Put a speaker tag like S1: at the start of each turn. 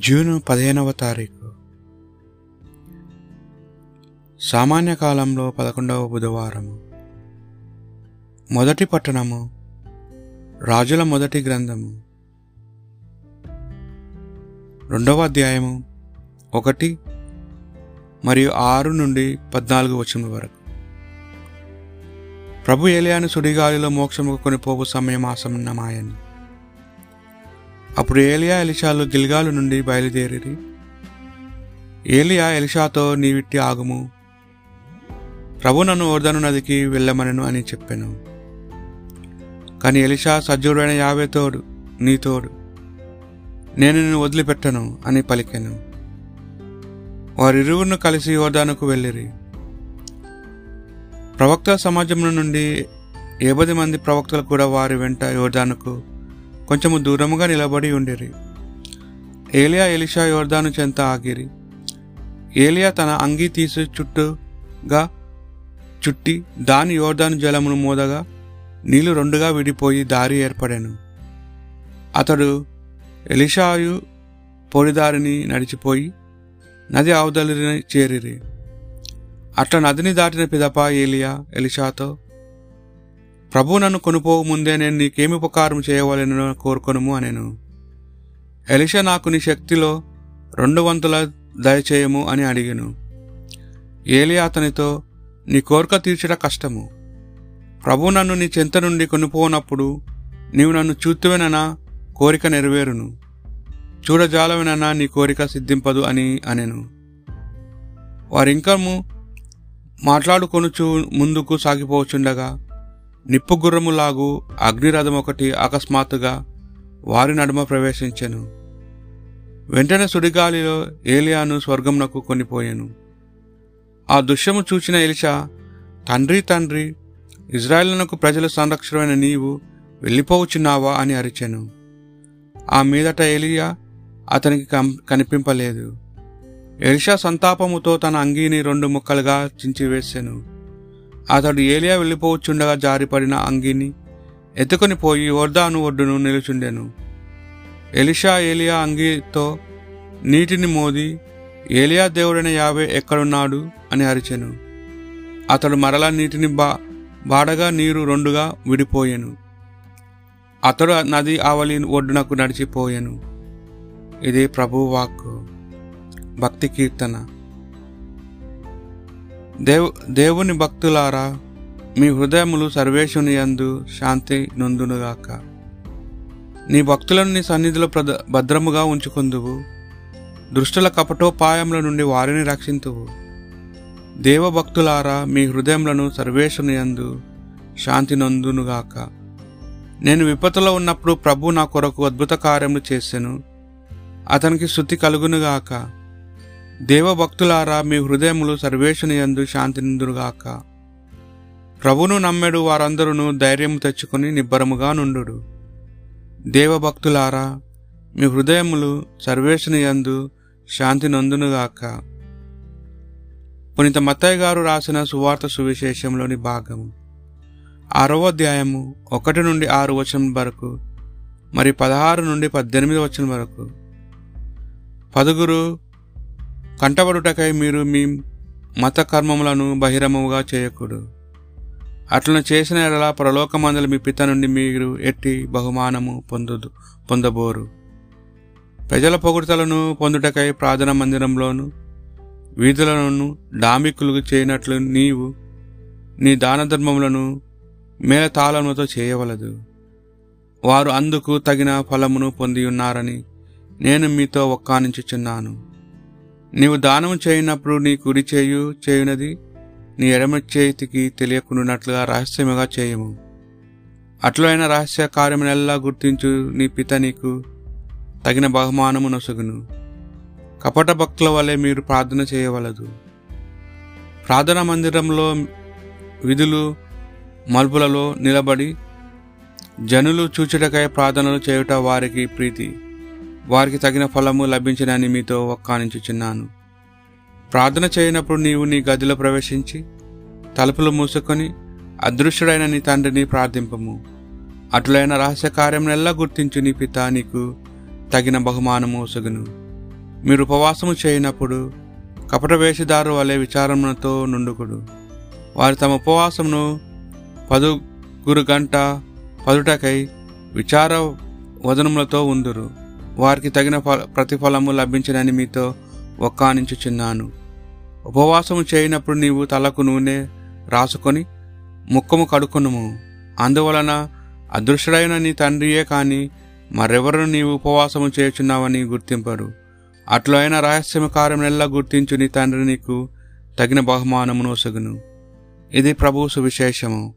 S1: June పదిహేనవ తారీఖు. సామాన్య కాలంలో పదకొండవ బుధవారము మొదటి పట్టణము రాజుల మొదటి గ్రంథము. రెండవ అధ్యాయము ఒకటి మరియు ఆరు నుండి పద్నాలుగు వచనం వరకు. ప్రభు ఏలియాను సుడిగాలిలో మోక్షముకు కొనిపోవు సమయం ఆసన్నమాయని. అప్పుడు ఏలియా ఎలిషాలు గిల్గాలు నుండి బయలుదేరి ఏలియా ఎలిషాతో నీవిట్టి ఆగుము. ప్రభు నన్ను ఓర్దను నదికి వెళ్ళమనను అని చెప్పాను. కానీ ఎలిషా సజ్జుడైన యావే తోడు నీ తోడు. నేను నిన్ను వదిలిపెట్టను అని పలికాను. వారిరువురును కలిసి యోర్దానుకు వెళ్ళిరి. ప్రవక్తల సమాజం నుండి ఏబది మంది ప్రవక్తలు కూడా వారి వెంట యోర్దానుకు కొంచెము దూరముగా నిలబడి ఉండిరి. ఏలియా ఎలిషా యోర్దాను చెంత ఆగిరి. ఏలియా తన అంగీ తీసి చుట్టుగా చుట్టి దాని యోర్దాను జలమును మోదగా నీళ్ళు రెండుగా విడిపోయి దారి ఏర్పడాను. అతడు ఎలిషాయు పొడిదారిని నడిచిపోయి నది అవదలిని చేరిరి. అట్లా నదిని దాటిన పిదప ఏలియా ఎలిషాతో ప్రభు నన్ను కొనుపోవు ముందే నేను నీకేమి ఉపకారం చేయవలెనో కోరుకొనుము అనెను. ఎలిషా నాకు నీ శక్తిలో రెండు వంతుల దయచేయము అని అడిగాను. ఏలియా అతనితో నీ కోరిక తీర్చడం కష్టము. ప్రభు నన్ను నీ చెంత నుండి కొనుపోనప్పుడు నీవు నన్ను చూతువెననా కోరిక నెరవేరును. చూడజాలవెనన్నా నీ కోరిక సిద్ధింపదు అని అనెను. వారింకము మాట్లాడుకొనుచు ముందుకు సాగిపోవచ్చుండగా నిప్పుగుర్రములాగు అగ్నిరథం ఒకటి అకస్మాత్తుగా వారి నడుమ ప్రవేశించెను. వెంటనే సుడిగాలిలో ఏలియాను స్వర్గంనకు కొనిపోయాను. ఆ దృశ్యము చూచిన ఎలిషా తండ్రి తండ్రి ఇజ్రాయేళ్ళకు ప్రజల సంరక్షణమైన నీవు వెళ్ళిపోవచ్చున్నావా? అని అరిచెను. ఆ మీదట ఎలియా అతనికి కనిపింపలేదు. ఎలిషా సంతాపముతో తన అంగీని రెండు ముక్కలుగా చించివేశాను అతడు ఏలియా వెళ్ళిపోవచ్చుండగా జారిపడిన అంగీని ఎత్తుకొని పోయి ఓర్దాను ఒడ్డును నిలుచుండెను. ఎలిషా ఏలియా అంగీతో నీటిని మోది ఏలియా దేవుడైన యావే ఎక్కడున్నాడు అని అరిచెను. అతడు మరలా నీటిని బా బాడగా నీరు రెండుగా విడిపోయాను. అతడు నది ఆవలి ఒడ్డునకు నడిచిపోయాను. ఇది ప్రభువాక్ భక్తి కీర్తన. దేవు దేవుని భక్తులారా మీ హృదయములు సర్వేశుని యందు శాంతి నొందునుగాక. నీ భక్తులను నీ సన్నిధిలో ప్రద భద్రముగా ఉంచుకుందువు. దృష్టుల కపటోపాయముల నుండి వారిని రక్షింతువు. దేవభక్తులారా మీ హృదయములను సర్వేశుని యందు శాంతి నొందునుగాక. నేను విపత్తులో ఉన్నప్పుడు ప్రభు నా కొరకు అద్భుత కార్యములు చేశాను అతనికి శృతి కలుగునుగాక. దేవభక్తులారా మీ హృదయములు సర్వేషణయందు యందు శాంతి నిందురుగాక ప్రభును నమ్మెడు వారందరూ ధైర్యం తెచ్చుకుని నిబ్బరముగా నుండు దేవభక్తులారా మీ హృదయములు సర్వేషణయందు యందు శాంతి నందునుగాక పునీత మత్తయ్య గారు రాసిన సువార్త సువిశేషంలోని భాగము. ఆరవ అధ్యాయము ఒకటి నుండి ఆరు వచనం వరకు మరి పదహారు నుండి పద్దెనిమిది వచనం వరకు. పదుగురు కంటబడుటకై మీరు మీ మత కర్మములను బహిరంగముగా చేయకూడదు. అట్లను చేసిన ఎడలా పరలోకమందల మీ పిత నుండి మీరు ఎట్టి బహుమానము పొందదు పొందబోరు. ప్రజల పొగుడుతలను పొందుటకై ప్రార్థన మందిరంలోను వీధులను డామికులు చేయనట్లు నీవు నీ దాన ధర్మములను మేళతాళములతో చేయవలదు. వారు అందుకు తగిన ఫలమును పొంది ఉన్నారని నేను మీతో ఒక్కానించుచున్నాను. నీవు దానము చేయనప్పుడు నీ కుడి చేయు చేయునది నీ ఎడమ చేతికి తెలియకుండాట్లుగా రహస్యముగా చేయము. అట్లైన రహస్య కార్యమునెల్లా గుర్తించు నీ పిత నీకు తగిన బహుమానము నొసగును. కపట భక్తుల వలె మీరు ప్రార్థన చేయవలదు. ప్రార్థన మందిరంలో విధులు మలుపులలో నిలబడి జనులు చూచుటకై ప్రార్థనలు చేయుట వారికి ప్రీతి. వారికి తగిన ఫలము లభించినని మీతో ఒక్కానించుచున్నాను. ప్రార్థన చేయనప్పుడు నీవు నీ గదిలో ప్రవేశించి తలుపులు మూసుకొని అదృశ్యుడైన నీ తండ్రిని ప్రార్థింపము. అటులైన రహస్య కార్యమునెల్లా గుర్తించు నీ పిత నీకు తగిన బహుమానము ఒసగును మీరు ఉపవాసము చేయనప్పుడు కపట వేషధారు వలె విచారములతో నుండుకుడు. వారు తమ ఉపవాసమును పదుగురు గంట పదుటకై విచార వదనములతో ఉందురు. వారికి తగిన ప్రతిఫలము లభించినని మీతో ఒక్కానించుచున్నాను ఉపవాసము చేయనప్పుడు నీవు తలకు నూనె రాసుకొని ముఖము కడుకునుము. అందువలన అదృష్టడైన నీ తండ్రియే కాని మరెవరు నీవు ఉపవాసము చేయుచున్నావని గుర్తింపరు. అట్లైన రహస్యమ కార్యములెల్లా గుర్తించు నీ తండ్రి నీకు తగిన బహుమానమును ఒసగును ఇది ప్రభు సువిశేషము.